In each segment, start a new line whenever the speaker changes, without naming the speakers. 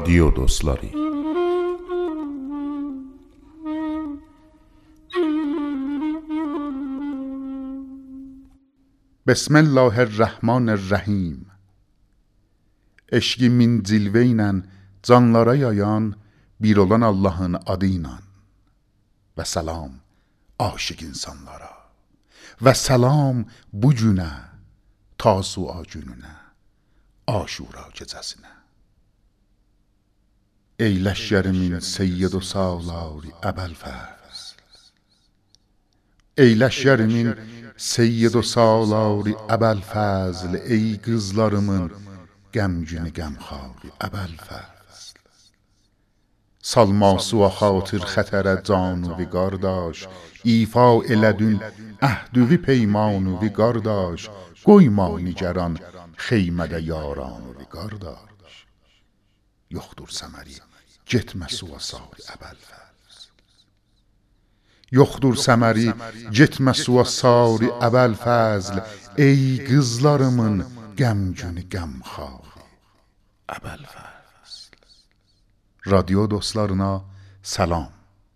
رادیو دوستلاری. بسم الله الرحمن الرحیم. اشگی من زلوینن زانلارا یایان بیرولان اللهن آدینان. و سلام آشگ انسانلارا. و سلام بجونه تاسو آجونونه آشورا جزسینه ای لشگر من سید و سالاری ابوالفضل Ey leşyer min seyyid و salari ابوالفضل Ey qızlarımın qəmgini qəmxari ابوالفضل Salması və xatir xətərə canuvi qardaş İfa elədün əhdüvi peymanuvi qardaş Qoyma nigeran xeymədə yaranıvi qardaş Yoxdur səməri getmə suva sahi əbəl fərz. Yoxdur səməri, getmə suva sari əbəl fəzl, ey qızlarımın qəm günü qəm xahi əbəl fəzl. Radyo dostlarına salam.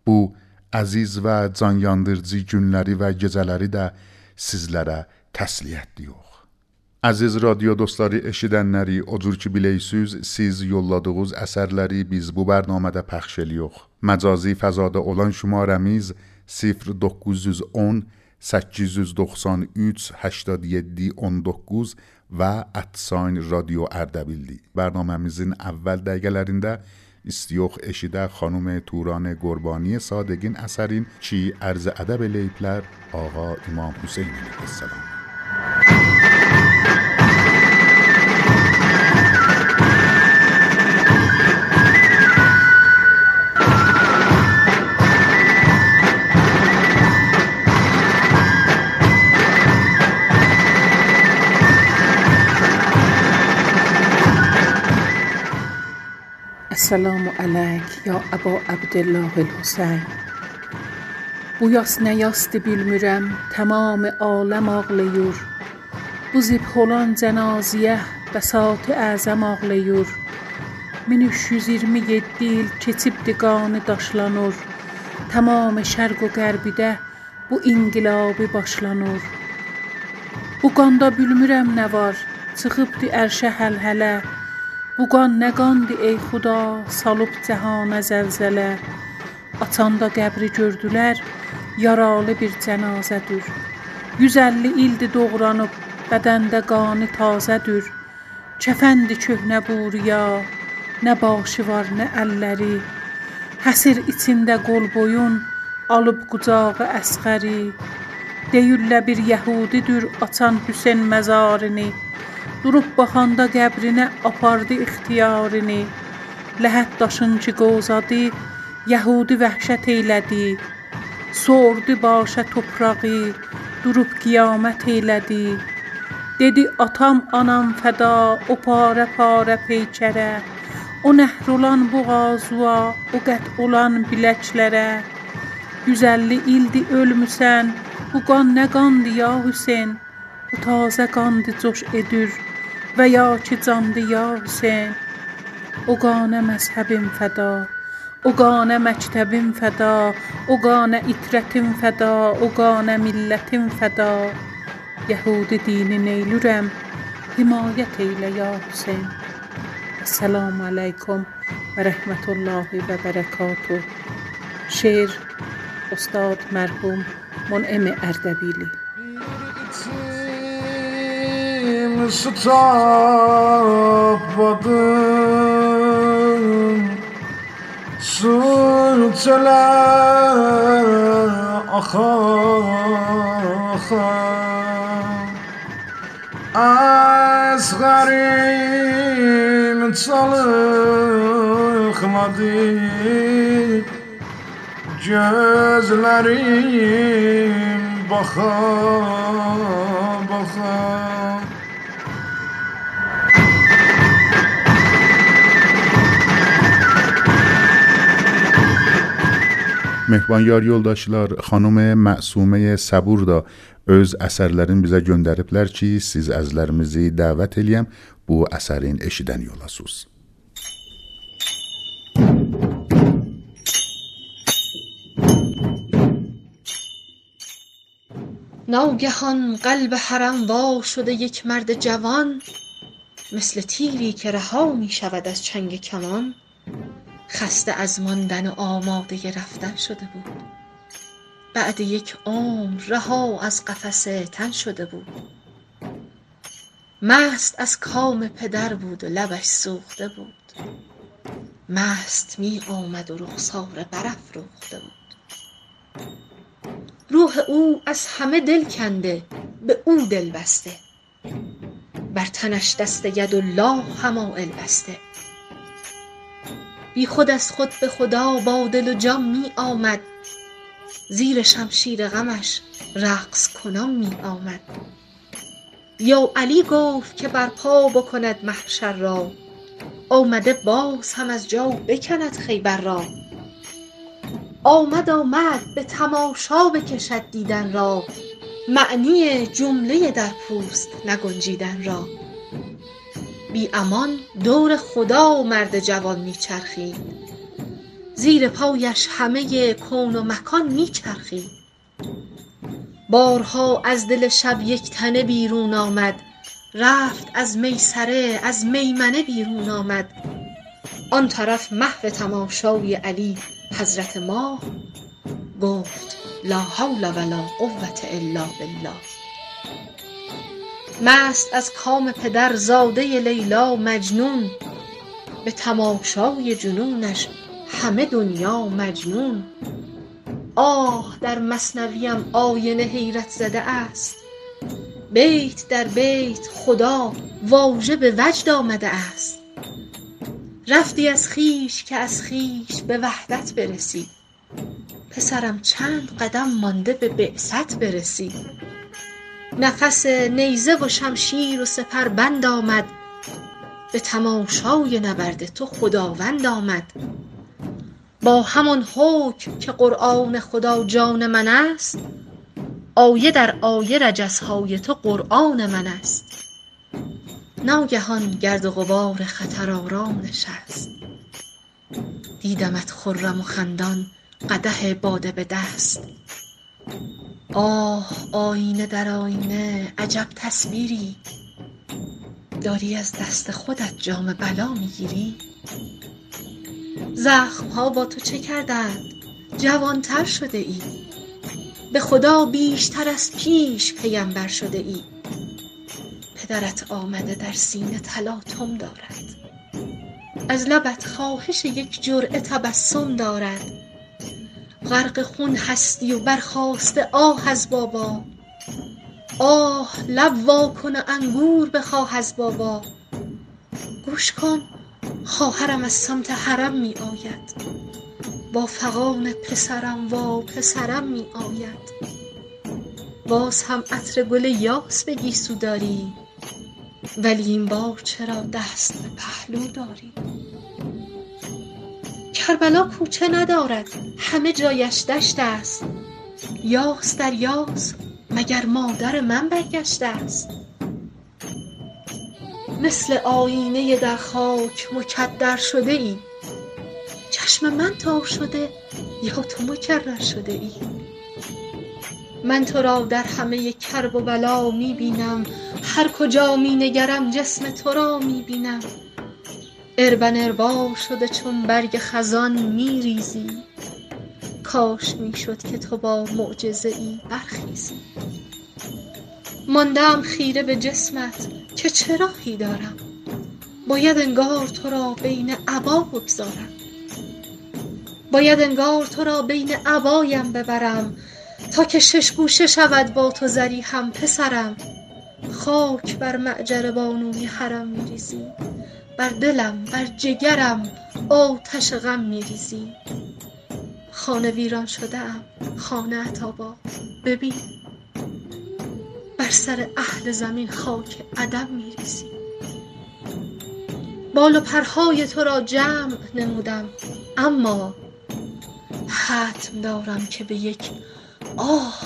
Bu əziz və canyandırıcı günləri və gecələri də sizlərə təsliyət diyor. Əziz radio dostları eşidənləri, o cür ki biləysiniz, siz yolladığınız əsərləri biz bu bərnamədə pəxş eləyox. Məcazi fəzada olan şumarəmiz 0910 893 87 19 və @sign radio Ərdəbildi. Bərnaməmizin əvvəl dəqiqələrində istiyox eşidə xanım توران قربانی صادقین əsərin ki ارز ادب لیپلر آقا امام حسین علیه
Əssəlamu əleyk, ya Əba Əbdillah el-Hüseyn. Bu yas nə yastı bilmirəm, tamam aləm ağlayır. Bu zibxolan cənaziyə bəsatı əzəm ağlayır. 1327 il keçibdi qanı daşlanır. Tamam şərq və qərbidə bu inqilabı başlanır. Bu qanda bilmirəm nə var, çıxıbdı ərşə həlhələ. -hələ. Bu qan nə qandı ey Xuda, salıb cəhana zəlzələ. Açanda qəbri gördülər, yaralı bir cənazədir. 150 ildir doğranıb, bədəndə qanı tazədir. Kəfəndi köhnə buruya, nə başı var, nə əlləri. Həsir içində qol boyun, alıb qucağı əsğəri. Deyirlə bir yəhudidir açan Hüseyn məzarını. Durub baxanda qəbrinə apardı ixtiyarını. Ləhət daşıncı qozadı, Yəhudi vəhşət eylədi. Sordu başa toprağı, durub qiyamət eylədi. Dedi atam anam fəda, o parə parə peykərə. O nəhr olan boğazıya, o qət olan biləklərə. 150 ildi ölmüsən, bu qan nə qandı ya Hüseyn? Bu tazə qandı coş edir. و یا که زنده یاسه او گانه فدا او گانه فدا او گانه فدا او گانه فدا. یهود دین نیلورم حمایت ایل یاسه السلام علیکم و رحمت الله و برکاته. شیر استاد مرحوم منعم
اردبیلی. ısıtamadım Sürtele aha aha Asgarim ah. çalıkmadı Gözlerim baka baka
mehbon yo'ldoshlar xonum ma'sumaye öz əsərlərini bizə göndəriblər ki, siz azlarimizni dəvət eliyam bu əsərin eshidan yo'lasiz
ناگهان قلب حرم وا شده یک مرد جوان مثل تیری که رها می شود از چنگ کمان خسته از ماندن و آماده رفتن شده بود. بعد یک عمر رها از قفس تن شده بود. مست از کام پدر بود و لبش سوخته بود. مست می آمد و رخساره برافروخته بود. روح او از همه دل کنده به او دل بسته. بر تنش دست یدالله حمایل بسته. بیخود از خود به خدا با دل و جان می آمد. زیر شمشیر غمش رقص کنان می آمد. یا علی گفت که برپا بکند محشر را. آمده باز هم از جا بکند خیبر را. آمد آمد به تماشا بکشد دیدن را. معنی جمله در پوست نگنجیدن را. بی امان دور خدا مرد جوان می چرخید زیر پایش همه کون و مکان می چرخید بارها از دل شب یک تنه بیرون آمد. رفت از میسره از میمنه بیرون آمد. آن طرف محو تماشای علی حضرت ماه گفت لا حول و لا قوة الا بالله. مست از کام پدر زاده لیلی مجنون به تماشای جنونش همه دنیا مجنون. آه در مثنویم آینه حیرت زده است. بیت در بیت خدا واژه به وجد آمده است. رفتی از خویش که از خویش به وحدت برسی. پسرم چند قدم مانده به بعثت برسی. نفس نیزه و شمشیر و سپربند آمد. به تماشای نبرد تو خداوند آمد. با همان حکم که قرآن خدا جان من است آیه در آیه رجس های تو قرآن من است. ناگهان گرد و غبار خطر آرام نشست دیدمت خرم و خندان قدح باده به دست. آه آیینه در آیینه عجب تصویری. داری از دست خودت جام بلا می گیری زخم ها با تو چه کردند جوان تر شده ای. به خدا بیشتر از پیش پیمبر شده ای. پدرت آمده در سینه تلاطم دارد. از لبت خواهش یک جرعه تبسم دارد. غرق خون هستی و برخاسته آه از بابا. آه لب وا کن و انگور بخواه از بابا. گوش کن خواهرم از سمت حرم می آید. با فغان پسرم وا پسرم می آید. باز هم عطر گل یاس به گیسو داری. ولی این بار چرا دست به پهلو داری؟ کربلا کوچه ندارد. همه جایش دشت است. یاس در یاس مگر مادر من برگشته است. مثل آیینه در خاک مکدر شده ای. چشم من تار شده یا تو مکرر شده ای. من تو را در همه کرب و بلا می بینم هر کجا می نگرم جسم تو را می بینم اربن اربا شده چون برگ خزان می ریزی کاش می شد که تو با معجزه ای برخیزی. مانده خیره به جسمت که چه راهی دارم؟ باید انگار تو را بین عبا بگذارم. باید انگار تو را بین عبایم ببرم تا که شش گوشه شود با تو ضریحم پسرم. خاک بر معجر بانوی حرم می ریزی بر دلم بر جگرم آتش غم می ریزی خانه ویران شده ام خانه ات آباد ببین بر سر اهل زمین خاک عدم می ریزی بال و پرهای تو را جمع نمودم اما حتم دارم که به یک آه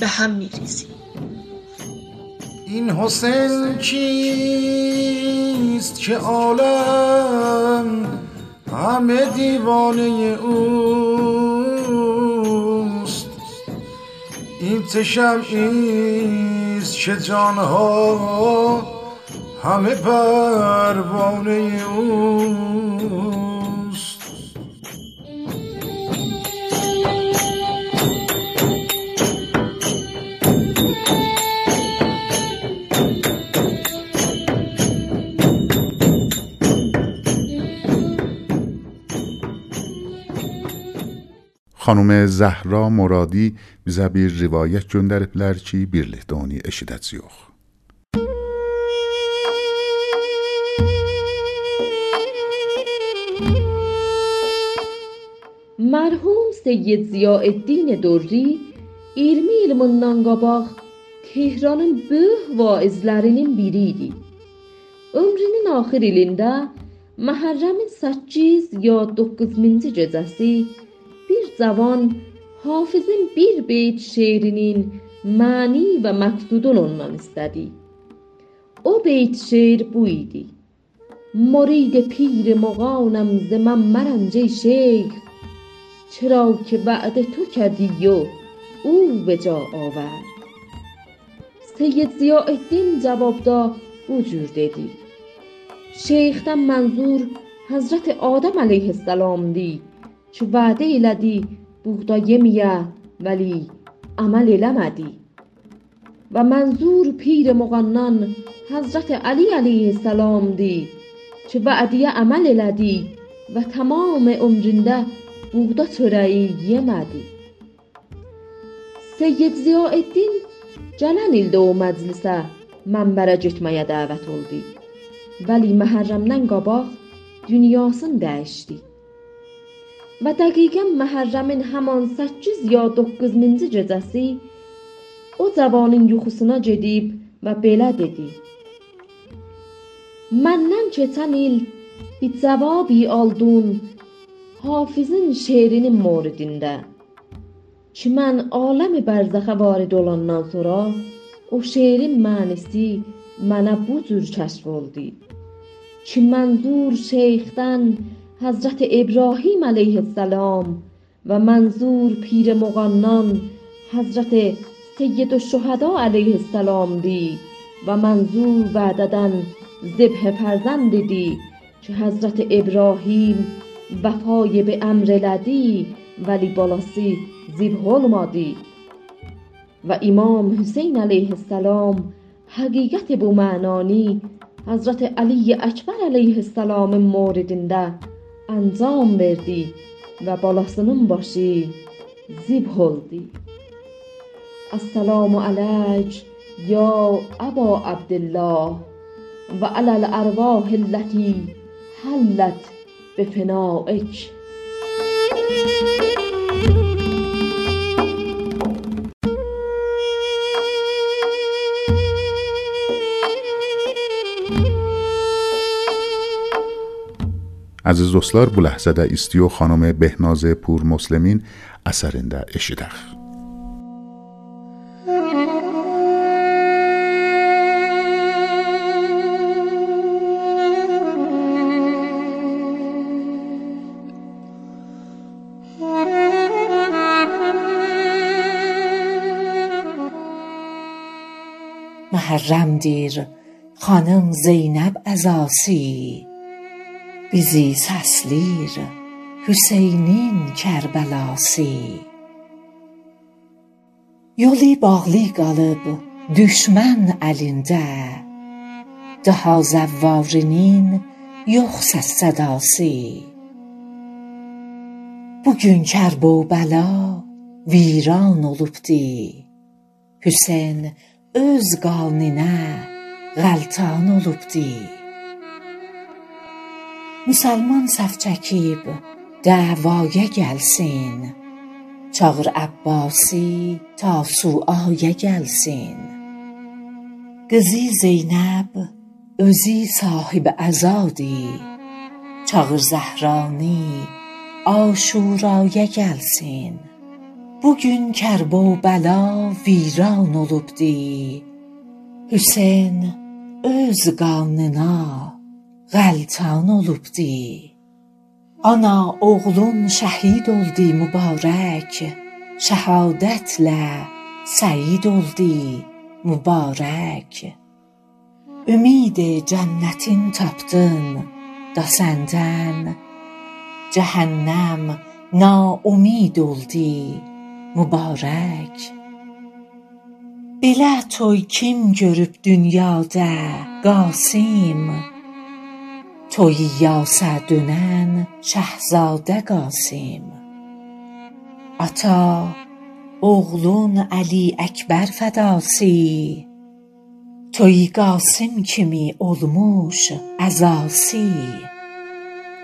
به هم می ریزی
این حسین کیست که عالم؟ همه دیوانه اوست. این چشم ایست که جانها؟ همه پروانه اوست.
خانم زهرا مرادی بیزه روایت جندر پلر چی بیر لیدانی اشیدت زیوخ
مرحوم سید زیاه الدین دوری ایرمی علمان نانگاباق تهرانن بوه و ازلارنن بیریدی. امرنن آخر الینده محرم سچیز یا دوکز منزی جزاسی زبان حافظین بیر بیت شعرینین معنی و مکتودون اونمان استدی. او بیت شعر بویدی. مرید پیر مغانم ز من شیخ چرا که بعد تو کردی و او به جا آورد. سید زیاعدین جواب دا بجور دیدی. شیختم منظور حضرت آدم علیه السلام دید چو وعده ای لدی بودا یمیا ولی عمل نمدی و منظور پیر مغنان حضرت علی علیه السلام دی چو وعده عمل لدی و تمام عمرینده بودا چره ای یمدی. سید ضیاءالدین جنان ایلده او مجلسه منبره جتمه یه دعوت اولدی ولی محرم نه قاباغ دونیاسین دعیشدی Və dəqiqən Məhərrəmin həman 8 ya 9-cu gecəsi o cavanın yuxusuna gedib və belə dedi: Məndən keçən il bir cavabı aldın Hafizin şeirinin moridində ki mən aləmi bərzəxə varid olandan sonra o şeirin mənisi mənə bu cür kəşf oldu ki mənzur şeyxdən حضرت ابراهیم علیه السلام و منظور پیر مغانان حضرت سید الشہداء علیه السلام دی و منظور بعداً ذبح فرزند دی که حضرت ابراهیم وفای به امر لدی ولی بالاسی ذبح اول مادی و امام حسین علیه السلام حقیقت بمانانی حضرت علی اکبر علیه السلام موردنده anjam verdi və balasının başı zibh oldu. السلام عليك يا أبا عبد الله وعلى الأرواح التي حلت بفنائك
از زوسلار بو لحظه استیو خانم بهناز پور مسلمین اثرنده اشیدخ
محرم دیر خانم زینب از آسی bizi səsləyir Hüseynin Kərbəlası Yolu bağlı qalıb düşmən əlində daha zəvvarinin yox səs sədası Bu gün Kərbəla viran olubdu Hüseyn öz qavninə qəltan olubdu. مسلمان صف چکیب دعوا یک السین چاقر عباسی تا سوعا یک قزی زینب ازی صاحب عزا دی زهرانی آشورا یک السین بو گون کرب و بلا ویران اولوبدی حسین از قانینا Ana oğlun şəhid oldu mübarək, şəhadətlə سعید oldu mübarək. Ümid cənnətin tapdın da səndən. Cəhənnəm naumid oldu mübarək. Belə toy kim görüb dünyada Qasim? توی یا سعدونن شهزاده گاسیم اتا اغلون علی اکبر فداسی. توی قاسم کمی اولموش عزاسی،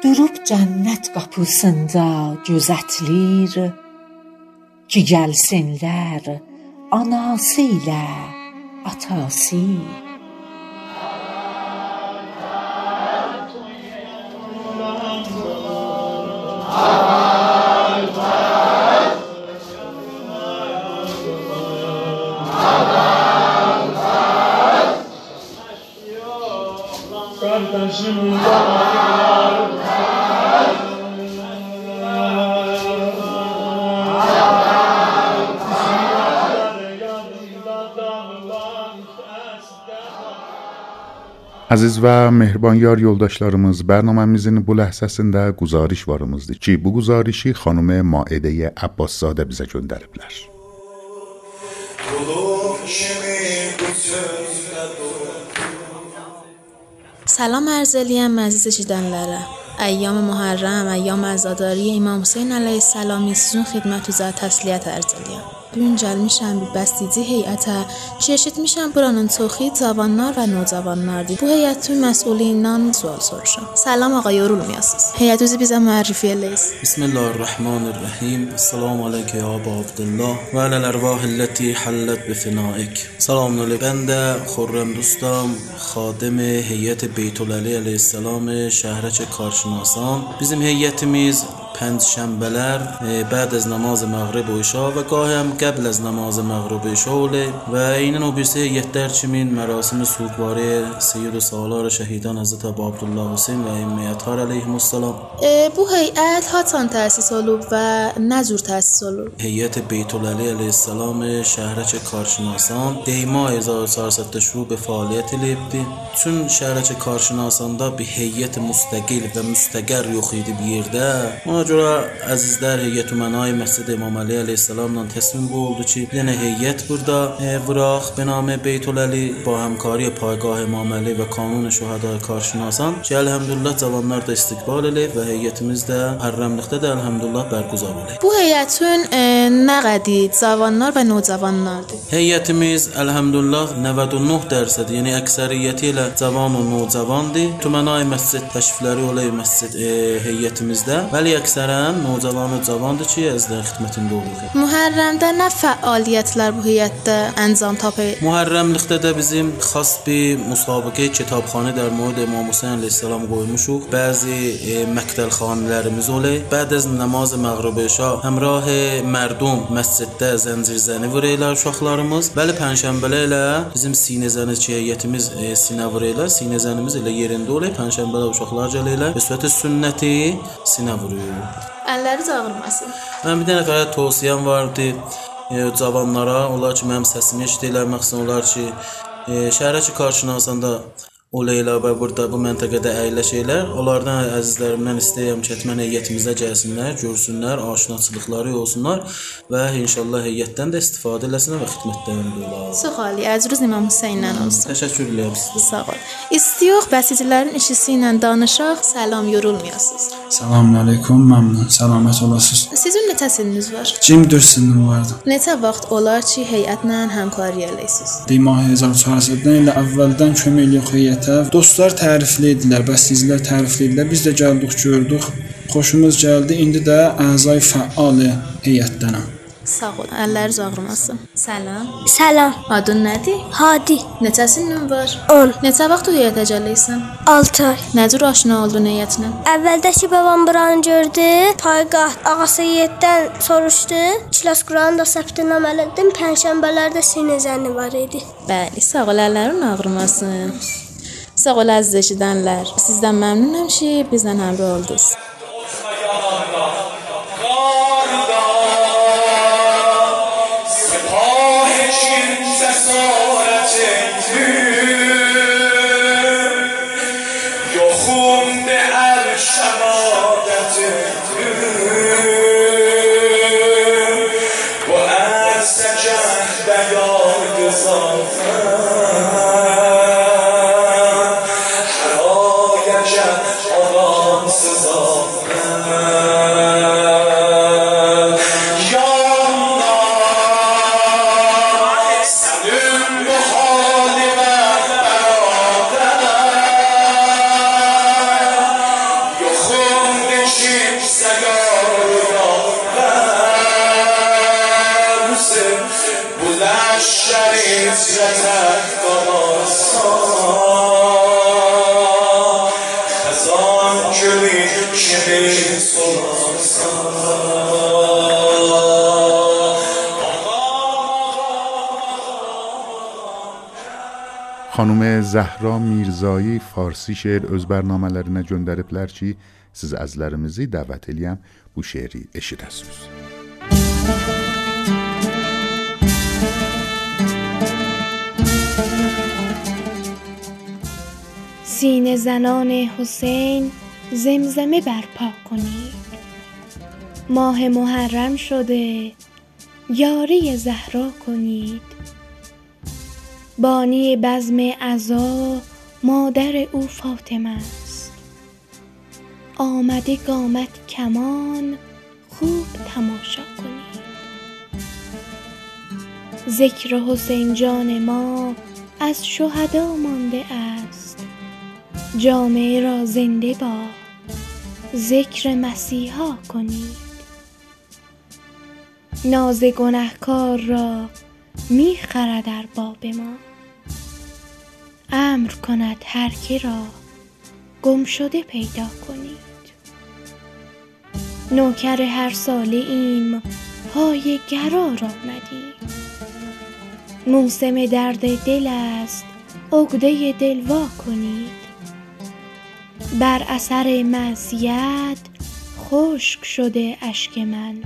دروب جنت قپوسندا گزتلیر که گلسنلر آناسیله اتاسی
Əziz və mehriban yar yoldaşlarımız, bərnaməmizin bu ləhzəsində quzariş varımızdır ki, bu quzarişi xanım Maideyə Abbaszadə bizə göndəriblər.
سلام عرض الیم عزیز شیدنلره ایام محرم ایام عزاداری امام حسین علیه السلامی sizin xidmətinizə təsliyyət ərz eləyəm. Bu gün gəlmişəm bir bəstici heyətə. Ki eşitmişəm buranın çoxu cavanlar və nocavanlardır. Bu heyətin məsulindən sual soruşam. Salam ağa, yorulmayasınız. Heyətinizi bizə müərrifi eləyiz.
الرحیم السلام علیک یا ابا عبدالله و علی الارواح التي حلت بفنائک سلام علیک ben de خرم دوستم خادم heyət Beytüləli əleyhissalam şəhərək karşınasan bizim heyətimiz پنج شنبلر بعد از نماز مغرب و عشا و گاه هم قبل از نماز مغرب عشا و این نوبیسه یه درچمین مراسم سوکواره سید و سالار شهیدان حضرت ابا عبدالله حسین و امیت هار
علیه مسلم بو حیعت ها تان تحسیس و نزور تحسیس آلوب
حیعت بیت علیه السلام شهرچ کارشناسان دیما 1400 شروع به فعالیت لیبدی چون شهرچ کارشناسان دا به حیعت مستقل و مستقر یخیدی بیرده ما Majura əzizlər, heyət-ümənay Məscid İmam Əli əleyhissalamla təslim bu oldu ki, bir dənə heyət burada Vıraq benamə Beytül Əli ba həmkari Paygah İmam Əli və Kanun Şuhada Karşınasan ki, elhamdülillah cavanlar da istiqbal eləyib və heyətimiz də Hərrəmliqdə də elhamdülillah bərquzar olub.
Bu heyətin nə qədi cavanlar və nocavanlardır?
Heyətimiz elhamdülillah 99 dərsədir, yəni əksəriyyəti ilə cavan və nocavandır. Tümenay məscid təşrifləri olub məscid e, heyətimizdə. Bəli, əksər əksərən nocalan və cavandır ki, əzlər xidmətində olur.
Muharrəmdə nə fəaliyyətlər bu heyətdə əncam tapır?
Muharrəmlikdə də bizim xas bir müsabiqə kitabxana dər Muhammed İmam Hüseyn əleyhissalam qoymuşuq. Bəzi e, məktəlxanilərimiz olur. Bəd az namaz məğrubişa həmrah mərdum məsciddə zəncirzəni vururlar uşaqlarımız. Bəli pənşənbələ ilə bizim sinəzəni çeyyətimiz e, sinə vururlar. Sinəzənimiz elə yerində olur. Pənşənbələ uşaqlar gəlirlər. Üsvəti sünnəti sinə vururlar.
Əlləri ağrımasın.
Mən bir dənə fəqət tövsiyəm vardı e, cavanlara, onlar ki mənim səsimi eşidirlər, məxsusən onlar ki e, şəhərə ki qarşınasanda o Leyla və burada bu məntəqədə əyləşirlər. Onlardan əzizlərimdən istəyirəm ki, həttəmən heyətimizə gəlsinlər, görsünlər, aşinaçılıqları olsunlar və inşallah heyətdən də istifadə eləsinlər və xidmətlərində olar.
Çox ali. Əcrüz İmam Hüseyndən olsun.
Təşəkkür edirəm sizə.
Sağ ol. İstiyox bəsicilərin işisi ilə danışaq. Salam yorulmayasınız.
Selamun aleyküm, məmnun, səlamət olasınız.
Sizin neçə sininiz var?
24 sinnim vardı.
Neçə vaxt olar ki, heyətlə həmkarlıq eləyirsiniz?
Dimah 1400-dən ilə əvvəldən kömək eləyirik heyətə. Dostlar tərifli idilər, bəstizlər tərifli idilər. Biz də gəldik, gördük. Xoşumuz gəldi. İndi də əzay fəal heyətdənəm.
Sağ ol. Əlləriniz ağrımasın. Salam.
Salam,
Adın nədir?
Hadi,
Neçə sinin var?
10,
Neçə vaxt o heyətə gəlirsən?
6 ay.
Nə cür aşina oldun heyətlə?
Əvvəldəki babam buranı gördü, payqah ağası yeddən soruşdu. İclas Quranı da səbtnam elədim. Pənşənbələrdə sinə zənni var idi.
Bəli, sağ ol. Əllərin ağrımasın. Sağ ol əziz eşidənlər. Sizdən məmnunam ki, bizlə həmrəh oldunuz.
Zəhra Mirzai Farsi şeir öz bərnamələrinə göndəriblər ki, siz əzlərimizi dəvət eləyəm bu şeiri eşidəsiniz.
سینه زنان حسین زمزمه برپا کنید ماه محرم شده یاری زهرا کنید بانی بزم عزا مادر او فاطمه است. آمده گامت کمان خوب تماشا کنید. ذکر حسین جان ما از شهدا مانده است. جامعه را زنده با ذکر مسیحا کنید. ناز گنهکار را می خرد ارباب ما. امر کند هر که را گم شده پیدا کنید. نوکر هر ساله ایم پای گرار آمدیم موسم درد دل است عقده دل وا کنید. بر اثر معصیت خشک شده اشک من.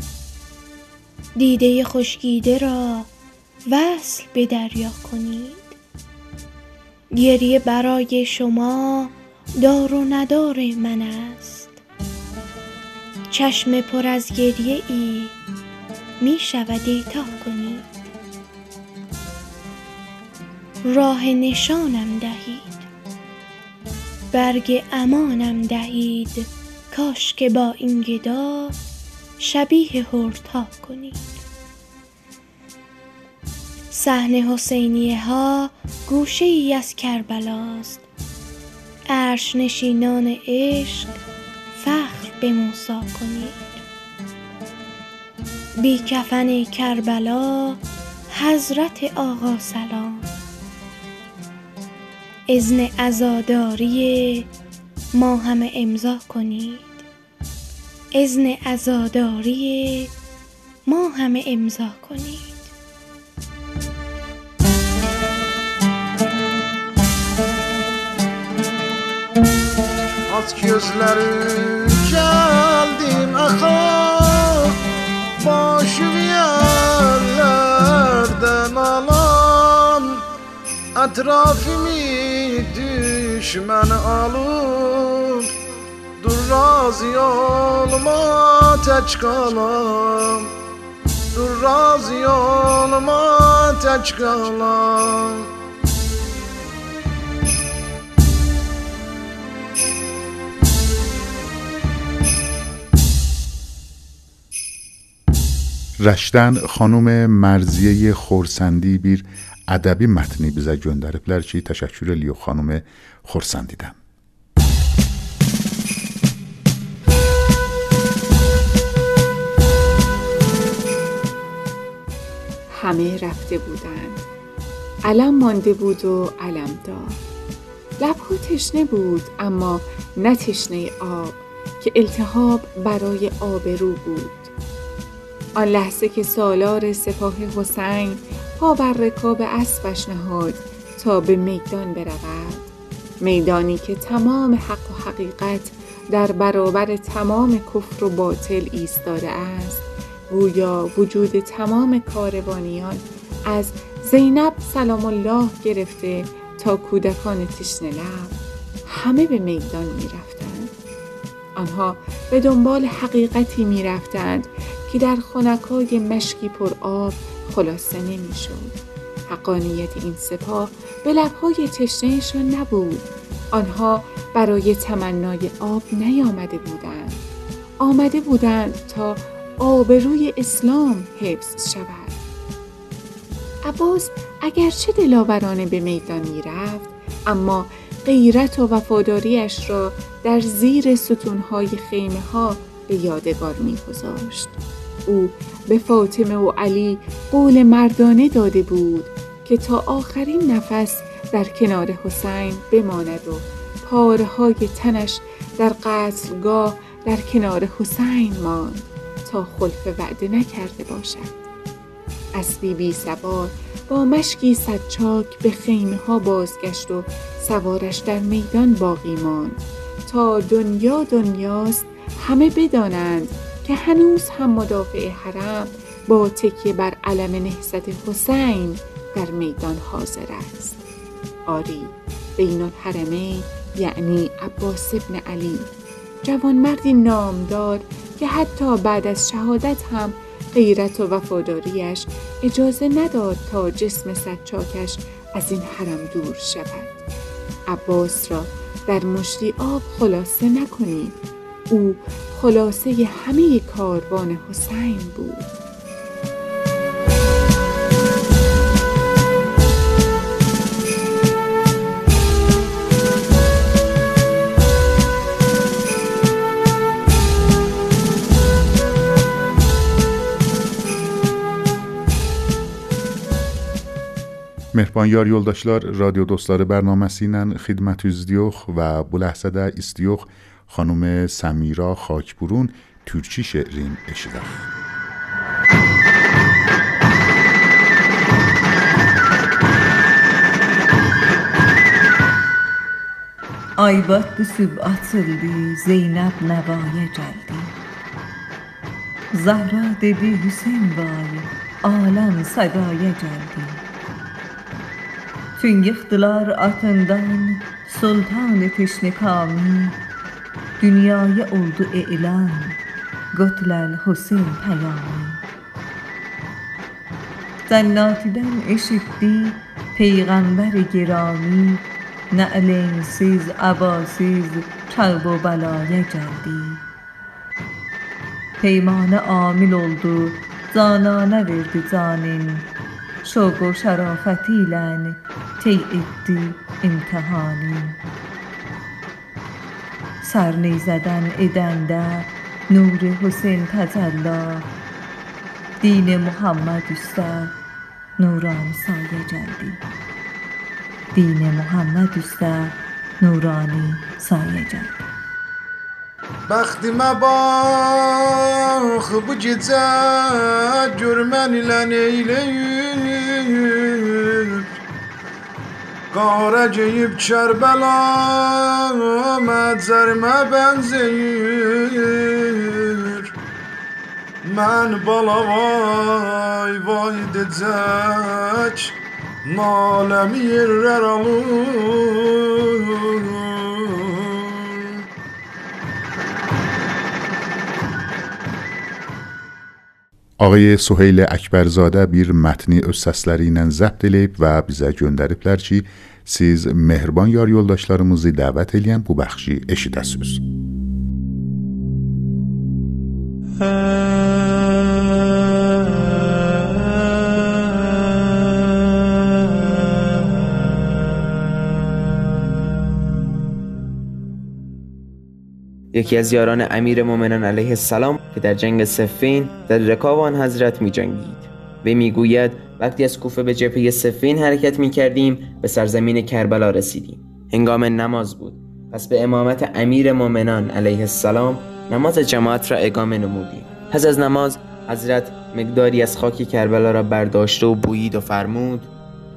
دیده خشکیده را وصل به دریا کنید. گریه برای شما دار و ندار من است. چشم پر از گریه ای می شود ایتا کنید. راه نشانم دهید. برگ امانم دهید. کاش که با این گدا شبیه هردها کنید. صحن حسینیه ها گوشه ای از کربلاست. عرش نشینان عشق فخر به موسا کنید. بی کفن کربلا حضرت آقا سلام. اذن عزاداری ما همه امضا کنید. اذن عزاداری ما همه امضا کنید.
Az gözlerim geldim aha Başı yerlerden alan Etrafımı düşman alır Dur razı olma teç kalam Dur razı olma teç kalam
رشتن خانم مرزیه خورسندی بیر ادبی متنی بیزه گندره بلر چی؟ تشکر لیو خانم خورسندی
همه رفته بودند. علم مانده بود و علم دار. لبها تشنه بود اما نه تشنه آب که التهاب برای آب رو بود. آن لحظه که سالار سپاه حسین پا بر رکاب اسبش نهاد تا به میدان برود میدانی که تمام حق و حقیقت در برابر تمام کفر و باطل ایستاده است گویا وجود تمام کاروانیان از زینب سلام الله گرفته تا کودکان تشنه لب همه به میدان می رفتند. آنها به دنبال حقیقتی می رفتند که در خونکای مشکی پر آب خلاصه نمی شد. حقانیت این سپاه به لبهای تشنهشان نبود. آنها برای تمنای آب نیامده بودند. آمده بودند تا آبروی اسلام حفظ شود. عباس اگرچه دلاورانه به میدان می رفت اما غیرت و وفاداریش را در زیر ستونهای خیمه ها به یادگار می گذاشت. او به فاطمه و علی قول مردانه داده بود که تا آخرین نفس در کنار حسین بماند و پاره های تنش در قتلگاه در کنار حسین ماند تا خلف وعده نکرده باشد. اسبی بی سوار با مشکی صدچاک به خیمه ها بازگشت و سوارش در میدان باقی ماند. تا دنیا دنیاست همه بدانند که هنوز هم مدافع حرم با تکیه بر علم نهضت حسین در میدان حاضر است. آری بین الحرمین یعنی عباس ابن علی جوانمردی نامدار که حتی بعد از شهادت هم غیرت و وفاداریش اجازه نداد تا جسم سچاکش از این حرم دور شود. عباس را در مشتی آب خلاصه نکنید. او خلاصه همه کاروان حسین بود
Mehriban yar yoldaşlar, radio dostları bərnaməsi ilə xidmət üzlüyük və bu ləhzədə istəyək خانم سمیرا خاکبرون تورچی شعرین اشیدخ
آیباد به سب آتلی زینب نبای جلدی. زهرا دبی حسین بای آلم صدای جلدی. تنگ اختلار آتندان سلطان تشنکامی دنیای اردو اعلان. گتلل حسین پیامی زناتیدن اشیدی پیغمبر گرامی. نعلین سیز عباسیز چلب و بلای جدی پیمانه آمیل oldu زانانه وردی زانین شوق و شرافتیلن تی ادی امتحانی سر نیزدن ادنده نور حسین تجلا دین محمد üstə نورانی سایه جلدی دین محمد üstə نورانی سایه جلدی
Bəxti məbax bu gecə görmən ilə neyləyir Qara geyib Kərbəla məcərimə bənzəyir. Mən bala vay vay decək Naləmi yerlər alır
آقای سهیل اکبرزاده بیر متنی از سسلری اینن زب دلیب و بیزه گندری پلرچی سیز مهربان یار یولداشلارموزی دعوت الیم بو بخشی اشیده سوز.
یکی از یاران امیر مومنان علیه السلام که در جنگ سفین در رکاب آن حضرت می جنگید و می‌گوید وقتی از کوفه به جبهه سفین حرکت می کردیم به سرزمین کربلا رسیدیم. هنگام نماز بود. پس به امامت امیر مومنان علیه السلام نماز جماعت را اقامه نمودیم. پس از نماز حضرت مقداری از خاک کربلا را برداشته و بویید و فرمود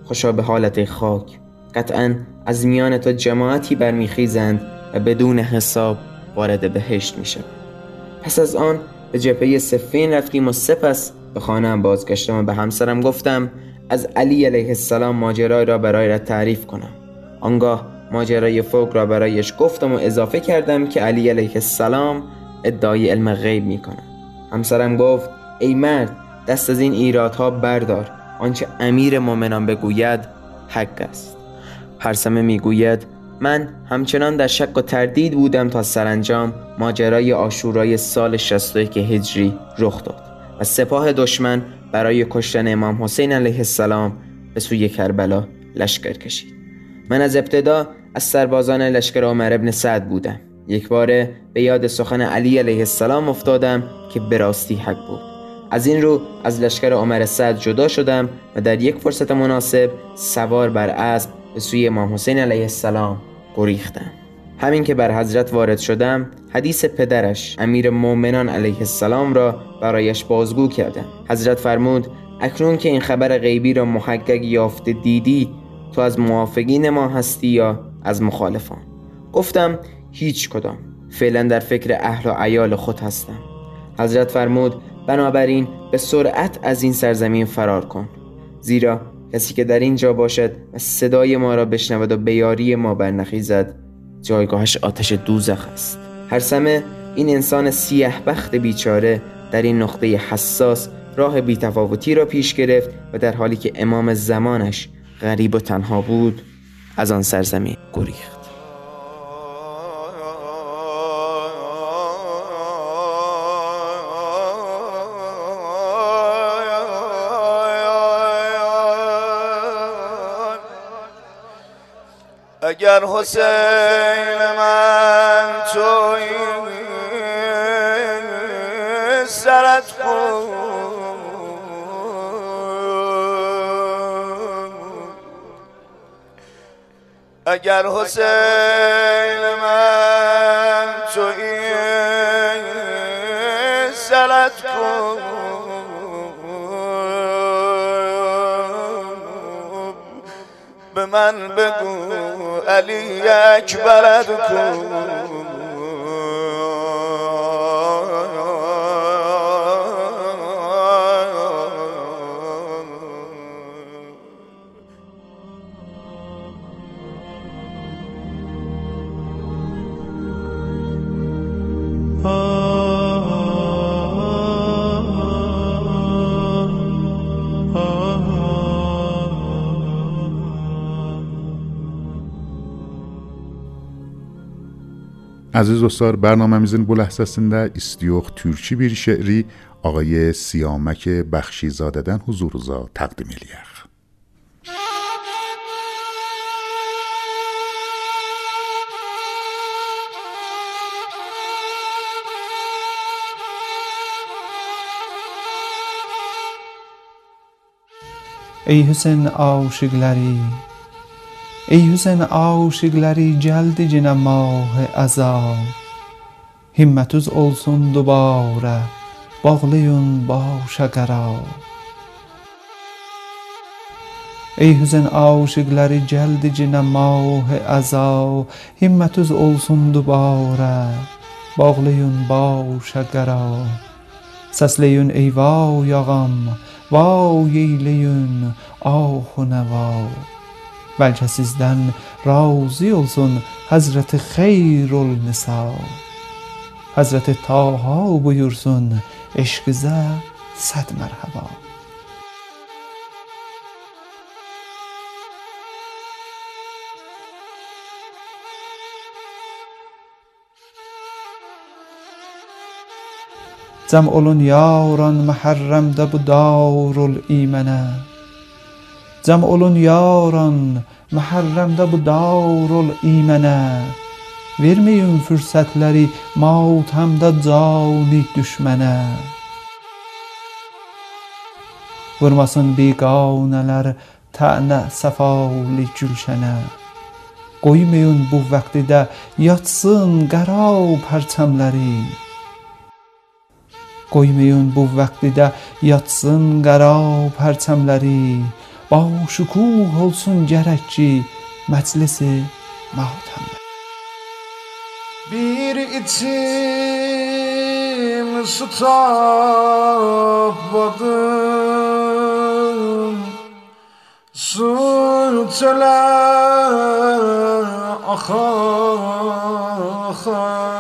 خوشا به حالت خاک. قطعا از میان تو جماعتی برمیخیزند و بدون حساب وارد بهشت میشه. پس از آن به جبهه سفین رفتیم و سپس به خانم بازگشتم و به همسرم گفتم از علی علیه السلام ماجرای را برای تعریف کنم. آنگاه ماجرای فوق را برایش گفتم و اضافه کردم که علی علیه السلام ادعای علم غیب می کنم همسرم گفت ای مرد دست از این ایرادها بردار. آنچه امیر مؤمنان بگوید حق است. پرسمه می‌گوید من همچنان در شک و تردید بودم تا سرانجام ماجرای آشورای سال 61 هجری رخ داد و سپاه دشمن برای کشتن امام حسین علیه السلام به سوی کربلا لشکر کشید. من از ابتدا از سربازان لشکر عمر ابن سعد بودم. یک باره به یاد سخن علی علیه السلام افتادم که به راستی حق بود. از این رو از لشکر عمر سعد جدا شدم و در یک فرصت مناسب سوار بر اسب به سوی امام حسین علیه السلام گریختم. همین که بر حضرت وارد شدم حدیث پدرش امیر مؤمنان علیه السلام را برایش بازگو کردم. حضرت فرمود اکنون که این خبر غیبی را محقق یافته دیدی تو از موافقین ما هستی یا از مخالفان؟ گفتم هیچ کدام. فعلا در فکر اهل و عیال خود هستم. حضرت فرمود بنابراین به سرعت از این سرزمین فرار کن. زیرا کسی که در اینجا باشد و صدای ما را بشنود و به یاری ما برنخیزد جایگاهش آتش دوزخ است. هر سمه این انسان سیه بخت بیچاره در این نقطه حساس راه بیتفاوتی را پیش گرفت و در حالی که امام زمانش غریب و تنها بود از آن سرزمین گریخت.
اگر حسین من توی سرت اگر حسین من توی سرت کن من بگو علی اکبرت کن
Əziz dostlar, bərnaməmizin bu ləhzəsində istiyox türkçü bir şeiri ağay Siyamək Bəxşizadədən huzurunuza təqdim eləyək.
Ey Hüseyn aşıqları ای حسین aşıqları gəldi cinə mahı əzab. Himmətüz olsun dubarə bağlayın başa qərar. Ey hüzən aşıqları gəldi cinə mahı əzab. Himmətüz olsun dubarə bağlayın başa qərar. Səsləyin ey vav yağam, vav yeyləyin, ahunə vav بلکه سیزدن راضی اولسون حضرت خیرالنساء. حضرت تاها و بیورسون اشکزه صد مرحبا. جمع اولون یاران محرم ده بو دارال ایمنه Cəm olun yaran məhərrəmdə bu darul imanə Verməyin fürsətləri matəmdə cani düşmənə Vurmasın biqanələr tənə səfalı gülşənə Qoymayın bu vaxtdə yatsın qara pərçəmləri. Qoymayın bu vaxtdə yatsın qara pərçəmləri با olsun gerekçi meclisi matemde.
Bir içim ısıtamadım Su çöle aha, aha.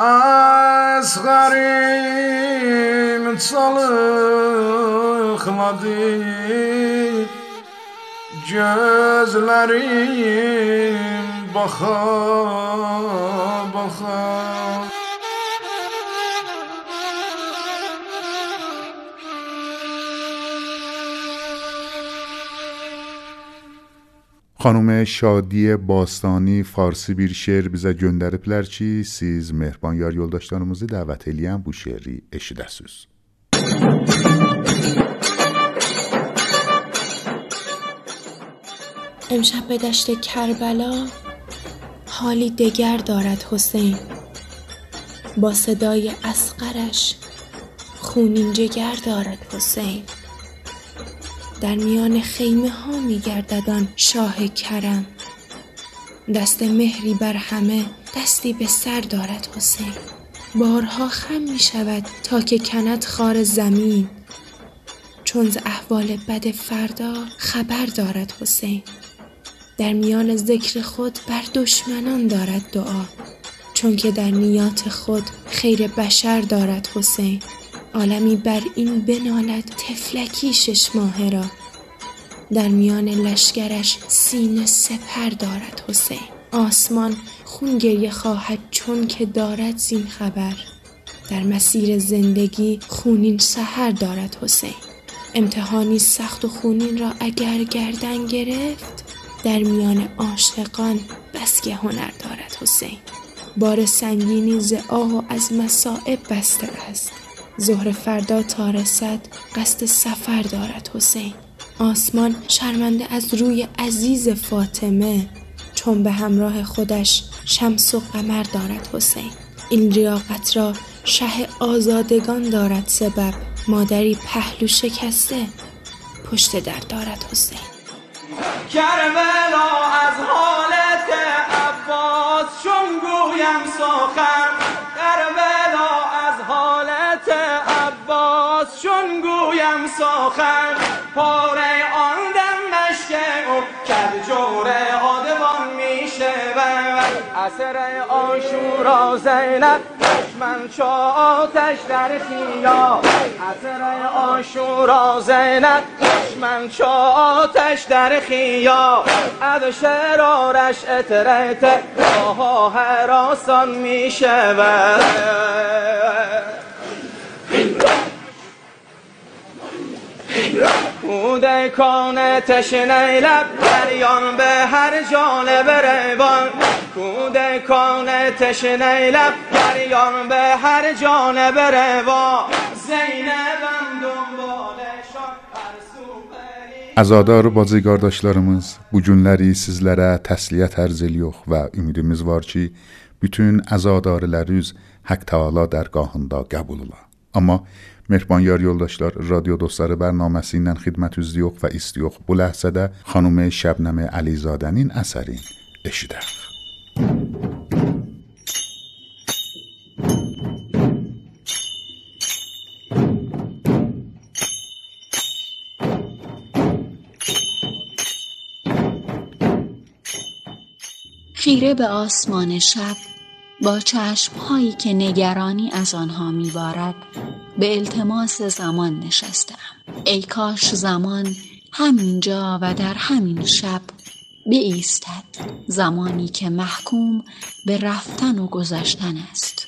از غریم bıkmadı gözlerim. Baka baka
خانوم شادی باستانی فارسی بیر شعر بیزه گندریبلر چی سیز مهربان یار یولداشتانمزی دعوت الیان بو شعری اشیدسوز
امشب به دشت کربلا حالی دگر دارد حسین. با صدای اسقرش
خونین جگر دارد حسین. در میان خیمه ها می گردد آن شاه کرم. دست مهری بر همه دستی به سر دارد حسین. بارها خم می شود تا که کند خار زمین. چون ز احوال بد فردا خبر دارد حسین. در میان ذکر خود بر دشمنان دارد دعا چون که در نیات خود خیر بشر دارد حسین. عالمی بر این بنالد طفلکی شش ماهه را. در میان لشکرش سینه سپر دارد حسین. آسمان خون گریه خواهد چون که دارد زین خبر. در مسیر زندگی خونین سحر دارد حسین. امتحانی سخت و خونین را اگر گردن گرفت در میان عاشقان بس که هنر دارد حسین. بار سنگینی ز آه و از مصائب بسته است. ظهر فردا تا رسد قصد سفر دارد حسین. آسمان شرمنده از روی عزیز فاطمه چون به همراه خودش شمس و قمر دارد حسین. این لیاقت را شه آزادگان دارد سبب. مادری پهلو شکسته پشت در دارد حسین.
کربلا از حالت عباس چون گویم سخن کربلا از حالت عباس چون گویم سخن پاره آن دم مشک او جور آدوان میشه و اثر آشورا زینب من چو آتش در خیا اثر آشورا زینب من چو آتش در خیا از شرارش اترت آها حراسان می شود. کودکان تشنه لب دریان به هر جانب روان کودکان تشنه لب دریان به هر جانب روان زینبم دنبالشان
Əzadarı bacı qardaşlarımız, bu günləri sizlərə təsliyyət ərz ediyox və ümidimiz var ki, bütün əzadarıları üz Haqq Taala dərgahında qəbul ola. Amma مهربان یار یولداشتار رادیو دوستار برنامه سینن خدمت از دیوخ و استیوخ بله سده خانوم شبنم علی زادنین اثرین اشیده.
خیره به آسمان شب. با چشمهایی که نگرانی از آنها میبارد به التماس زمان نشستم ای کاش زمان همینجا و در همین شب بایستد زمانی که محکوم به رفتن و گذشتن است.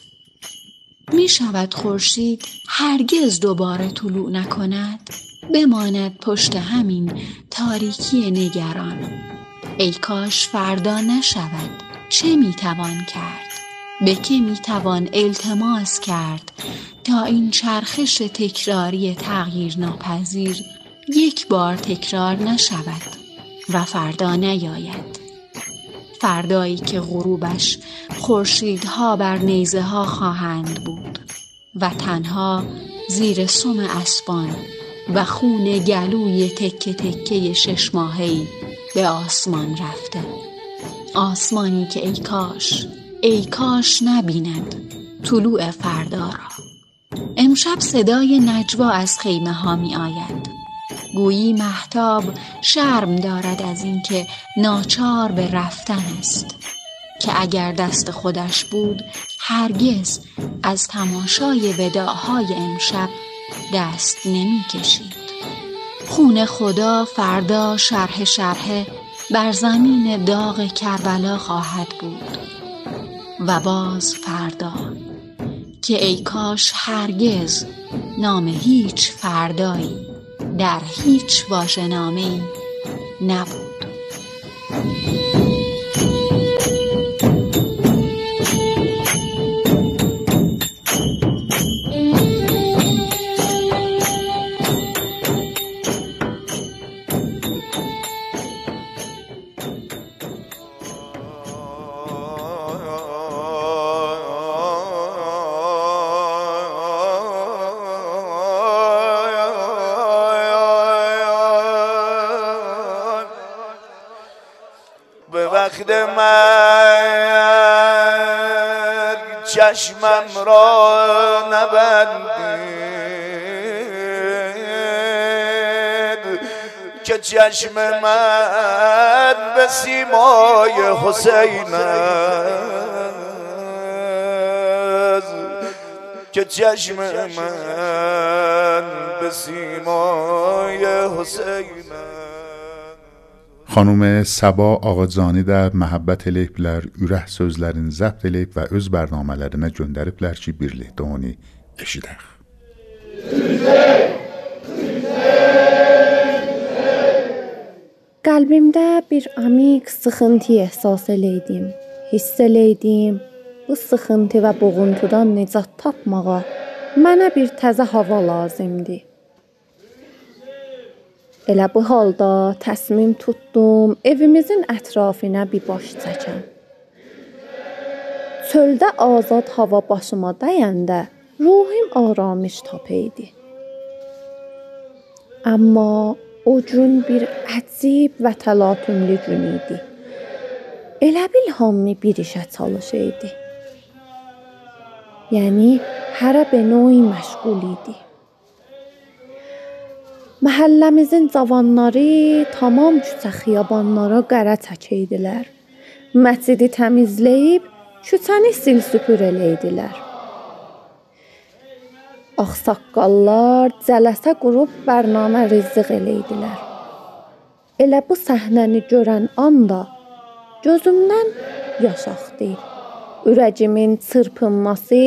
می شود خورشید هرگز دوباره طلوع نکند بماند پشت همین تاریکی نگران. ای کاش فردا نشود چه می توان کرد؟ به که می توان التماس کرد تا این چرخش تکراری تغییر ناپذیر یک بار تکرار نشود و فردا نیاید. فردایی که غروبش خورشیدها بر نیزه ها خواهند بود و تنها زیر سم اسبان و خون گلوی تکه تکه شش ماهی به آسمان رفته. آسمانی که ای کاش ای کاش نبیند طلوع فردا را. امشب صدای نجوا از خیمه ها می آید. گویی محتاب شرم دارد از اینکه ناچار به رفتن است که اگر دست خودش بود هرگز از تماشای وداعهای امشب دست نمی کشید. خون خدا فردا شرح شرح بر زمین داغ کربلا خواهد بود. و باز فردا. که ای کاش هرگز نام هیچ فردایی در هیچ واژه‌نامه‌ای نبود.
وقت مرگ چشمم را نبندید که چشم من به سیمای حسین که چشم من به سیمای حسین
Xanım Səba Ağacani də məhəbbət eləyiblər, ürək sözlərini zəbt eləyib və öz bərnamələrinə göndəriblər ki, birlikdə onu eşidək.
Qəlbimdə bir amik sıxıntı ehsas eləydim. Hiss eləydim. Bu sıxıntı və boğuntudan nicat tapmağa mənə bir təzə hava lazımdır. Elə bu halda təsmim tutdum evimizin ətrafına bir baş çəkəm. Çöldə azad hava başıma dəyəndə ruhum aramış tapaydı. Amma o gün bir əcib və təlatümlü gün idi. Elə bil hamı bir işə çalışırdı. Yəni hərə be noy məşğul idi. Məhəlləmizin cavanları tamam küçə xiyabanlara qərə çəkirdilər. Məscidi təmizləyib küçəni sil süpür eləydilər. Ağsaqqallar cələsə qurub bərnamə rizq eləydilər. Elə bu səhnəni görən anda gözümdən yaş axdı. Ürəcimin çırpınması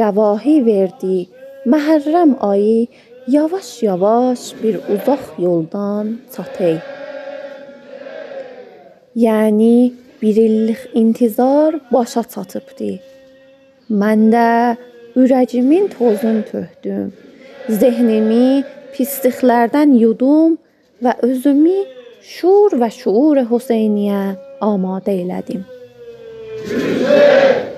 cəvahi verdi. Məhərrəm ayı yavaş-yavaş bir uzaq yoldan çatay. Yəni bir illik intizar başa çatıbdı. Mən də ürəcimin tozunu tökdüm. Zehnimi pisliklərdən yudum və özümü şur və şuur Hüseyniyə amadə elədim. Güzel!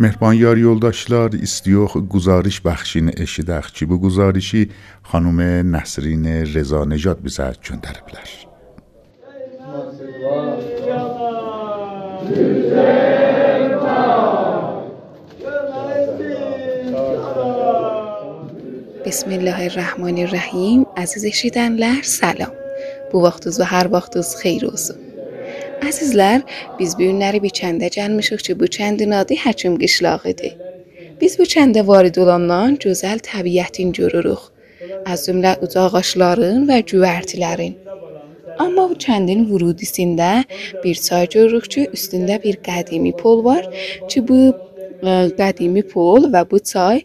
مهربان یار یولداشلار استیوخ گزارش بخشین اشیدخ چی بو گزارشی خانوم نسرین رزا نجات بزرد چون در بلر
بسم الله الرحمن الرحیم. عزیز شیدن لر سلام. بو وقت و هر وقت خیر و سلام. Əzizlər, biz bu günləri bir kəndə gəlmişik ki, bu kəndin adı Həkim qışlağıdır. Biz bu kəndə varid olandan gözəl təbiətin görürük. Az cümlə uca ağacların və güvərtilərin. Amma bu kəndin vurudisində bir çay görürük ki, üstündə bir qədimi pol var ki, bu qədimi pol və bu çay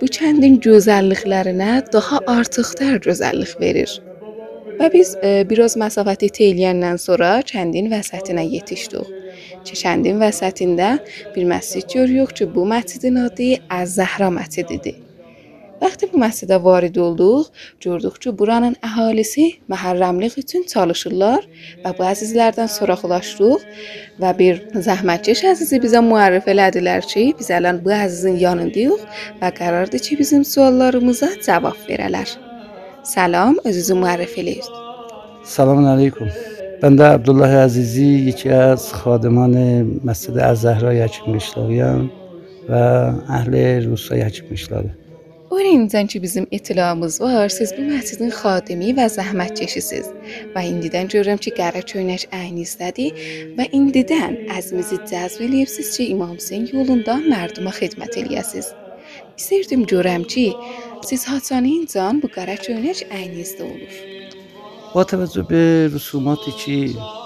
bu kəndin gözəlliklərinə daha artıqdar gözəllik verir. Və biz e, biraz məsafəti teyləyəndən sonra kəndin vəsətinə yetişdik. Ki kəndin vəsətində bir məscid görürük ki, bu məscidin adı Az-Zəhra məscididir. Vəqti bu məscidə varid olduq, gördük ki, buranın əhalisi məhərrəmlik üçün çalışırlar və bu əzizlərdən soraqlaşdıq və bir zəhmətkeş əzizi bizə müərrif elədilər ki, biz ələn bu əzizin yanındayıq və qərardır ki, bizim suallarımıza cavab verələr. سلام عزیز معرفی لیست.
سلام علیکم. بنده عبدالله عزیزی یکی از خادمان مسجد از زهرا یچمیشلاقی ام و اهل روسا یچمیشلاقی اون
این زن چی بیزم اطلاع موز و هرسیز بی محسیزن خادمی و زحمت چشیسیز و این دیدن جورم چی گره چوینش اینی زدی و این دیدن از مزید زازوی لیبسیز چی امام سنگی اولندان مردم خدمت الیاسیز بیزردم جورم چی؟ Siz hatırlayınca bu qara köynək əyninizdə olur.
Ba təvəccüh be rüsumat ki,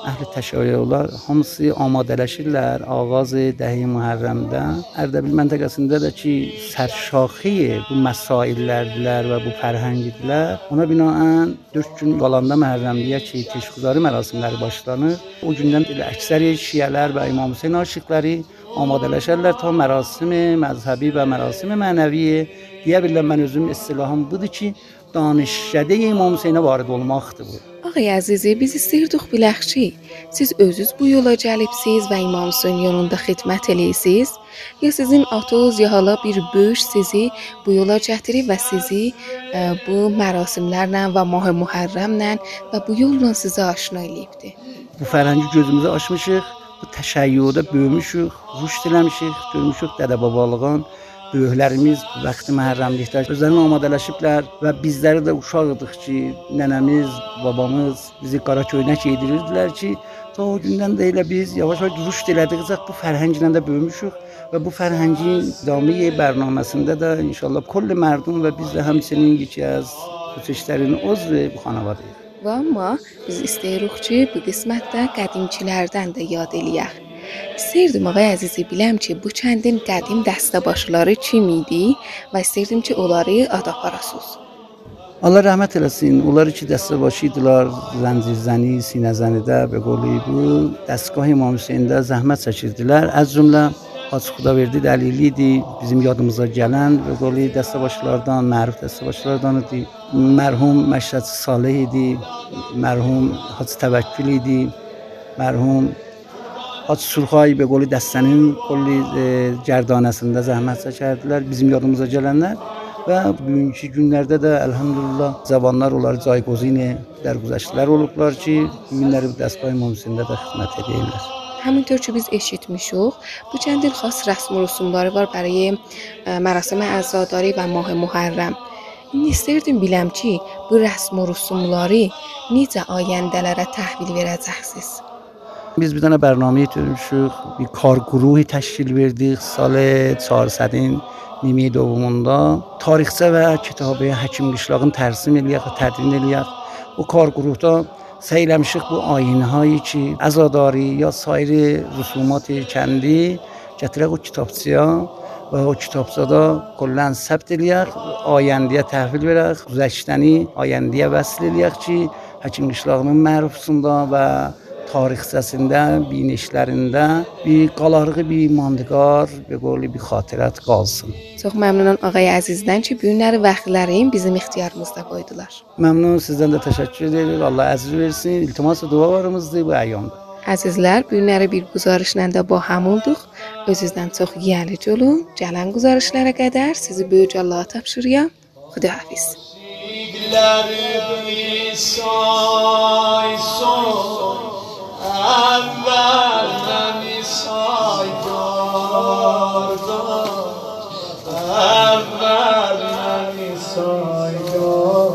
əhl-i təşəyyülər hamısı amadələşirlər ağaz-ı dəhi Muharrəmdən. Ərdəbil məntəqəsində də ki, sərşaxi bu məsaillərdilər və bu fərhəngidlər. Ona binaən 4 gün qalanda Muharrəmliyə ki, teşkiqları mərasimləri başlanır. O gündən elə əksəri şiyələr və İmam Hüseyn aşiqləri amadələşərlər ta mərasimi məzhəbi və mərasimi mənəvi deyə bilirəm mən özüm istilahım budur ki danışşədə İmam Hüseynə varid olmaqdır bu.
Ağay əzizi, biz istəyirdik bilək ki, siz özünüz bu yola gəlibsiz və İmam Hüseyn yolunda xidmət eləyirsiniz, ya sizin atınız ya hala bir böyük sizi bu yola gətirib və sizi ə, bu mərasimlərlə və Mah Muharrəmlə və bu yolla sizi aşina eləyibdi.
Bu fərhəngi gözümüzə açmışıq, bu təşəyyüdə böyümüşük, rüşd eləmişik, görmüşük dədə babalığın böyüklərimiz vaxtı məhərrəmlikdə özlərini amadələşiblər və bizləri də uşaqdıq ki, nənəmiz, babamız bizi qara köynək yeydirirdilər ki, ta o gündən də elə biz yavaş-yavaş rüşd elədikcə bu fərhənglə də böyümüşük və bu fərhəngin idamə bərnaməsində də inşallah kol mərdum və biz də həmçinin yeki az köçüşlərin uzvu bu xanavadayıq.
Və amma biz istəyirik ki, bu qismətdə qədimçilərdən də yad eləyək. سردم آقای عزیزی بیلم چه بو چندین قدیم دست باشلاری چی میدی؟ و سردم چه اولاری آدا
پاراسوز الله رحمت الاسین اولاری چه دست باشی دلار زنزی زنی سین زنیده به قولی بو دستگاه امام حسین ده زحمت سچید دلار از جمله از خدا وردی دلیلی دی. بزیم یادمزا جلن به قولی دست باشلاردان معروف دست باشلاردان دی. مرحوم مشرد صالحی دی. مرحوم حاضر توکلی دی. مرحوم Hacı Surxay به قول dəstənin کلی گردانəsində zəhmət çəkərdilər bizim yadımıza gələnlər və bugünkü günlərdə də elhamdülillah zavanlar onları caygozini dərgüzəştlər olublar ki, bu günləri bu dəstgah mühəndisində də xidmət edirlər.
همینطور که biz eşitmişik, bu چندین خاص رسم و رسومları var برای مراسم عزاداری و ماه محرم. İndi istəyirdim biləm ki, bu rəsm و رسومları necə ayəndələrə təhvil verəcəksiniz?
Bir dənə برنامه bir kar گروهی təşkil verdik سال 400 نیمه دومunda tarixçə və kitabı Həkim Qışlağın tərsim eləyək və tədvin eləyək. O kar qrupda səy eləmişik bu ayinəyi ki, əzadari ya sair rüsumat kəndi gətirək o kitabçıya və o kitabçada kəllan səbt eləyək, ayəndəyə təhvil verək, güzəştəni ayəndəyə vəsl eləyək ki, Həkim Qışlağının mərufsunda və tarixçəsində, binişlərində bir qalarığı bir imandıqar, bir qoli bir xatirət qalsın.
Çox məmnunam ağay əzizdən ki, bu günləri vaxtların bizim ixtiyarımızda qoydular.
Məmnun sizdən də təşəkkür edirik. Allah əziz versin. İltimas və dualarımızdır bu əyyamda.
Əzizlər, bu günləri bir guzarışla da ba ham olduq. Özünüzdən çox yiyəli olun. Gələn guzarışlara qədər sizi böyük Allaha tapşırıram. Xudahafiz. say son اول نمی سایدار اول نمی سایدار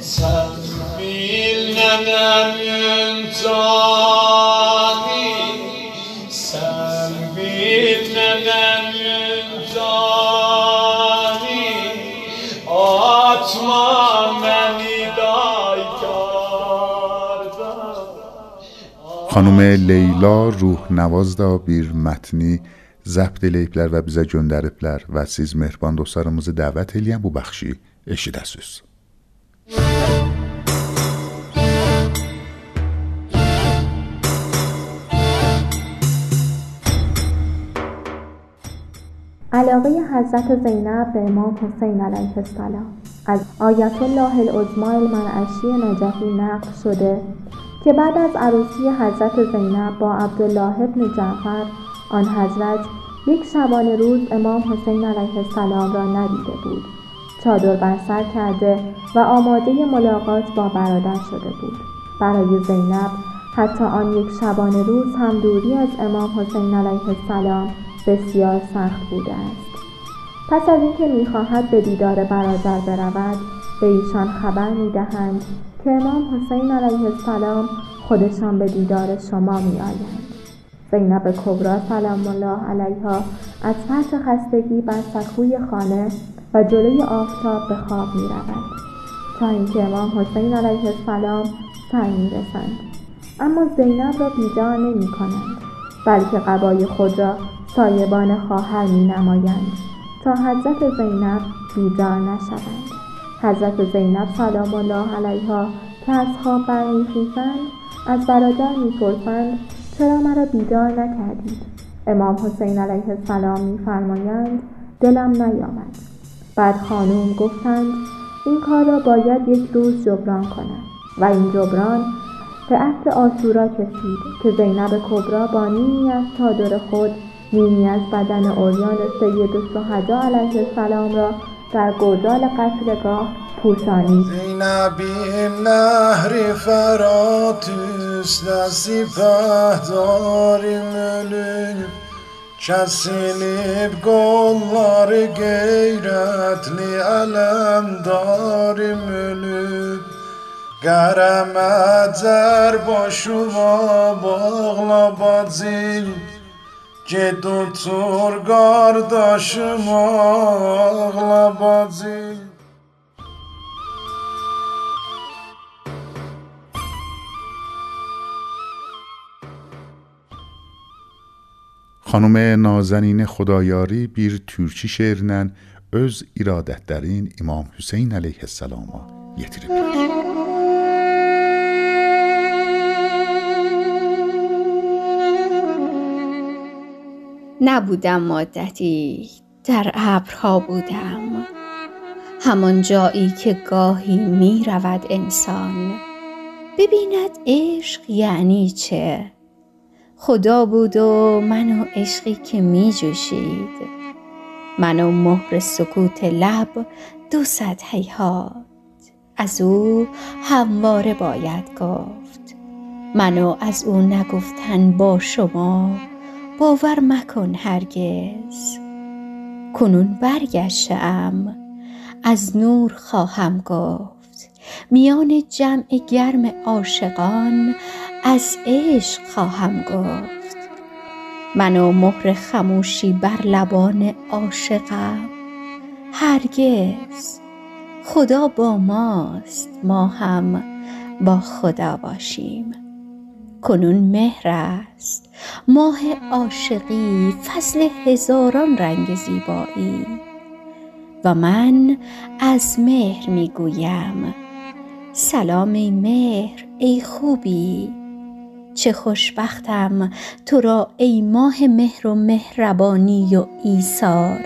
sen bilmeden yüntani خانم لیلا روح
نواز دا بیر متنی زبد لیپلر و بیزا جندرپلر و سیز مهربان دوستارموز دعوت الیم بو بخشی اشیده سوز
علاقه حضرت زینب به امام حسین علیه السلام. از آیت الله العظمای المرعشی نجفی نقل شده. که بعد از عروسی حضرت زینب با عبدالله ابن جعفر آن حضرت یک شبانه روز امام حسین علیه السلام را ندیده بود. چادر بر سر کرده و آماده ملاقات با برادر شده بود. برای زینب حتی آن یک شبانه روز هم دوری از امام حسین علیه السلام بسیار سخت بوده است. پس از اینکه می‌خواهد به دیدار برادر برود به ایشان خبر می‌دهند که امام حسین علیه السلام خودشان به دیدار شما می آیند. زینب کبرا سلام الله علیها از فرط خستگی بر سکوی خانه و جلوی آفتاب به خواب می رود. تا اینکه امام حسین علیه السلام سر می‌رسند اما زینب را بیدار نمی کنند بلکه قبای خود را سایبان خواهر می نمایند تا حضرت زینب بیدار نشوند حضرت زینب سلام الله علیها که از خواب برمیخیزند از برادر می‌پرسند چرا مرا بیدار نکردید؟ امام حسین علیه السلام میفرمایند دلم نیامد. بعد خانوم گفتند این کار را باید یک روز جبران کنم. و این جبران به عصر آشورا کشید که زینب کبرا با نیمی از چادر خود نیمی از بدن اوریان سید الشهدا علیه السلام را در گودال قصرگاه پوشانی
زینبی نهر فرات است دستی پهدار منی کسی نیب گلار غیرت لی علم دار منی گرمت در باشو با باغلا بادزین
که دو تورگار داشم اغلا خانم نازنین خدایاری بیر تورچی شعرنن از ارادت در این امام حسین علیه السلام.
ها نبودم مدتی در ابرها بودم. همان جایی که گاهی می رود انسان. ببیند عشق یعنی چه؟ خدا بود و من و عشقی که می جوشید من و مهر سکوت لب دو صد هیهات. از او همواره باید گفت. من و از او نگفتن با شما باور مکن هرگز. کنون برگشتم. از نور خواهم گفت. میان جمع گرم عاشقان از عشق خواهم گفت. من و مهر خموشی بر لبان عاشقم. هرگز. خدا با ماست ما هم با خدا باشیم. کنون مهر است. ماه عاشقی فصل هزاران رنگ زیبایی. و من از مهر می‌گویم سلام ای مهر ای خوبی. چه خوشبختم تو را ای ماه مهر و مهربانی و ایثار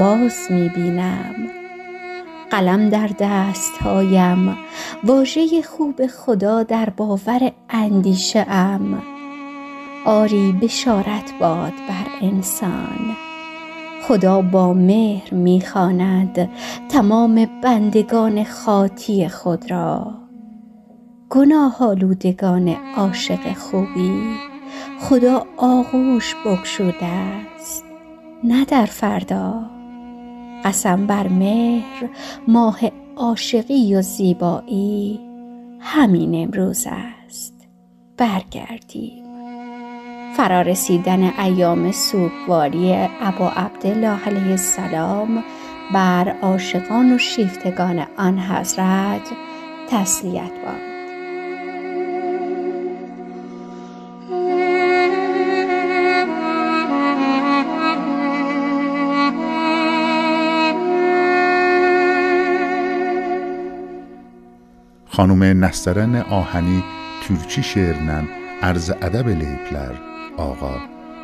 باز می بینم قلم در دستهایم. واژه خوب خدا در باور اندیشه ام. آری بشارت باد بر انسان. خدا با مهر می‌خواند تمام بندگان خاطی خود را. گناه آلودگان عاشق خوبی. خدا آغوش بگشوده است. نه در فردا. قسم بر مهر ماه عاشقی و زیبایی همین امروز است. برگردیم. فرارسیدن ایام سوگواری ابا عبدالله علیه السلام بر عاشقان و شیفتگان آن حضرت تسلیت باد.
خانوم نسترن آهنی ترچی شعرنن عرض ادب لیپلر آقا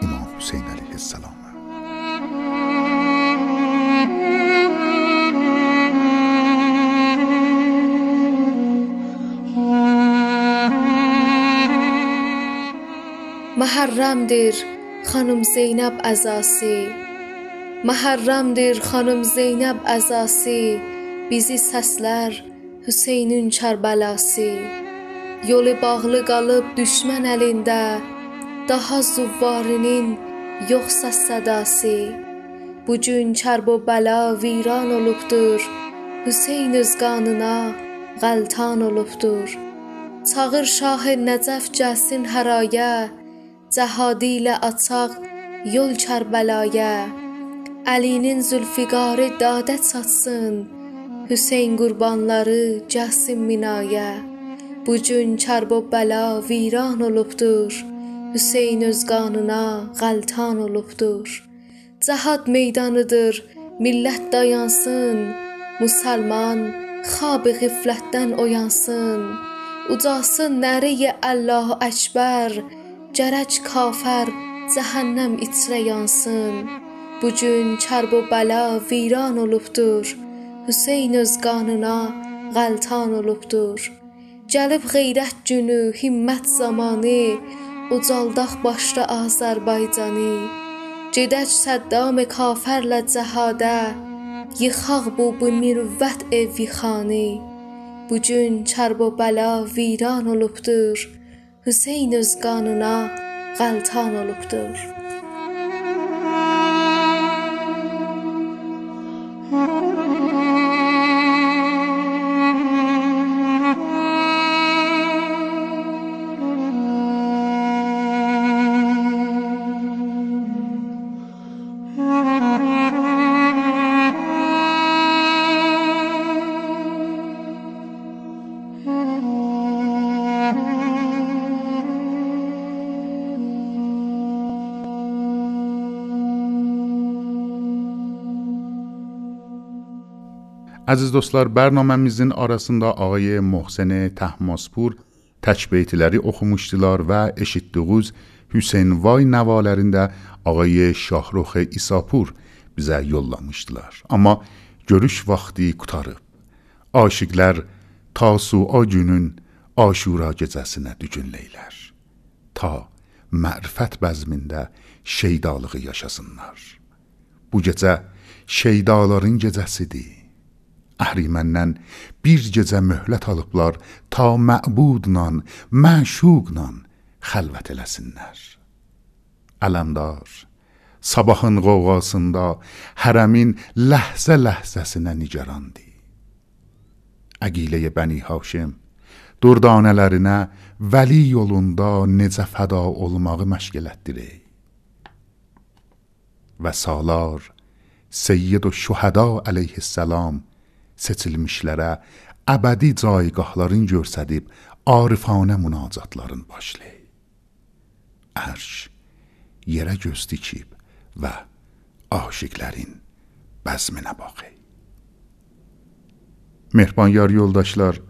امام حسین علیه
السلام. محرم دیر خانم زینب ازاسی محرم دیر خانم زینب ازاسی بیزی سسلر Hüseynin Kərbəlası Yolu bağlı qalıb düşmən əlində Daha zuvvarinin yoxsa sədası. Bu gün kərb و bəla viran olubdur Hüseyn öz qanına qəltan olubdur. Çağır şah Nəcəf gəlsin həraya Cəhadi ilə açaq yol Kərbəlaya Əlinin zülfiqarı dadə çatsın
Hüseyn qurbanları gəlsin minaya. Bu gün kərb və bəla viran olubdur. Hüseyn öz qanına qəltan olubdur. Cəhad meydanıdır, millət dayansın. Müsəlman xab ğiflətdən oyansın. Ucasın nəriyə Allahu Əkbər. Gərək kafər cəhənnəm içrə yansın. Bu gün kərb və bəla viran olubdur. Hüseyn öz qanına qəltan olubdur. Gəlib qeyrət günü, himmət zamanı, ucaldaq başda Azərbaycanı. Gedək Səddam kafərlə cəhadə, yıxaq bu bu mürvət evi xanı. Bu gün kərb və bəla viran olubdur. Hüseyn öz qanına qəltan olubdur.
Əziz dostlar, bərnaməmizin arasında ağay Mohsen Təhmaspur təkbeytiləri oxumuşdular və eşitdiyiniz Hüseyn Vay nəvalərində ağay Şahrux İsapur bizə yollamışdılar. Amma görüş vaxtı qutarıb. Aşiqlər Tasua günün Aşura gecəsinə dücünləylər. Ta mərifət bəzmində şeydalığı yaşasınlar. Bu gecə şeydaların gecəsidir. Əhriməndən bir gecə möhlət alıblar ta məbudla, məşuqla xəlvət eləsinlər. Ələmdar, sabahın qoğasında hərəmin ləhzə-ləhzəsinə nigarandi. Əqiləyə Bəni Haşim durdanələrinə vəli yolunda necə fəda olmağı məşq elətdirək. Və salar Seyyid و şühəda əleyhissalam seçilmişlərə əbədi caygahların görsədib arifanə münacatların başlayır. Ərş yerə göz dikib və aşiqlərin bəzminə baxır. Mehriban yar yoldaşlar,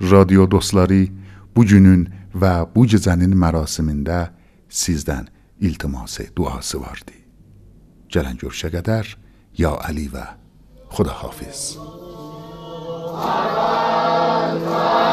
radyo dostları bu günün və bu gecənin mərasimində sizdən iltiması, duası vardı. Gələn görüşə qədər ya Əli və Xudahafiz. Avanti.